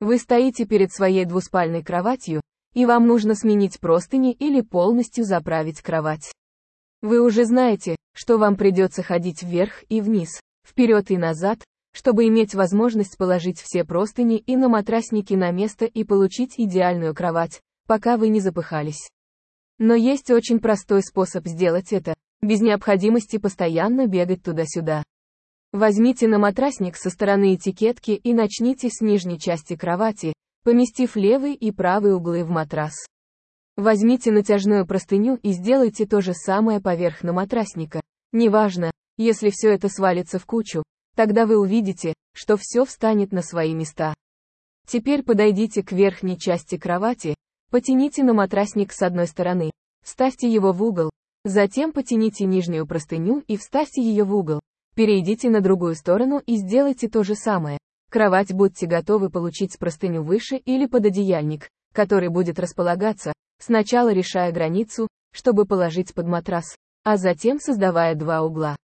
Вы стоите перед своей двуспальной кроватью, и вам нужно сменить простыни или полностью заправить кровать. Вы уже знаете, что вам придется ходить вверх и вниз, вперед и назад, чтобы иметь возможность положить все простыни и на матрасники на место и получить идеальную кровать, пока вы не запыхались. Но есть очень простой способ сделать это, без необходимости постоянно бегать туда-сюда. Возьмите на матрасник со стороны этикетки и начните с нижней части кровати, поместив левый и правый углы в матрас. Возьмите натяжную простыню и сделайте то же самое поверх на матрасника. Неважно, если все это свалится в кучу, тогда вы увидите, что все встанет на свои места. Теперь подойдите к верхней части кровати, потяните на матрасник с одной стороны, вставьте его в угол, затем потяните нижнюю простыню и вставьте ее в угол, Перейдите на другую сторону и сделайте то же самое. Кровать будьте готовы получить простыню выше или пододеяльник, который будет располагаться, сначала решая границу, чтобы положить под матрас, а затем создавая два угла.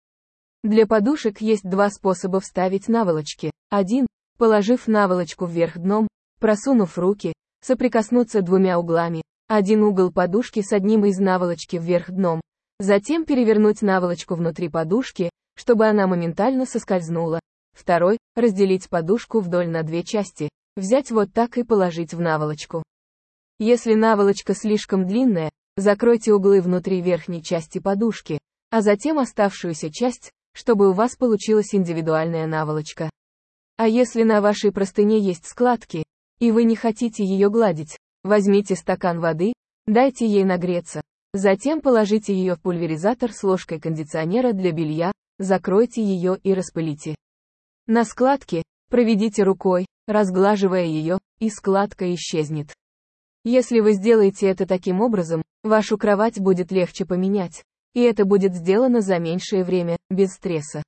Для подушек есть два способа вставить наволочки. Один, положив наволочку вверх дном, просунув руки, соприкоснуться двумя углами, один угол подушки с одним из наволочки вверх дном, затем перевернуть наволочку внутри подушки, чтобы она моментально соскользнула. Второй – разделить подушку вдоль на две части, взять вот так и положить в наволочку. Если наволочка слишком длинная, закройте углы внутри верхней части подушки, а затем оставшуюся часть, чтобы у вас получилась индивидуальная наволочка. А если на вашей простыне есть складки, и вы не хотите ее гладить, возьмите стакан воды, дайте ей нагреться, затем положите ее в пульверизатор с ложкой кондиционера для белья, закройте ее и распылите. На складке проведите рукой, разглаживая ее, и складка исчезнет. Если вы сделаете это таким образом, вашу кровать будет легче поменять, и это будет сделано за меньшее время, без стресса.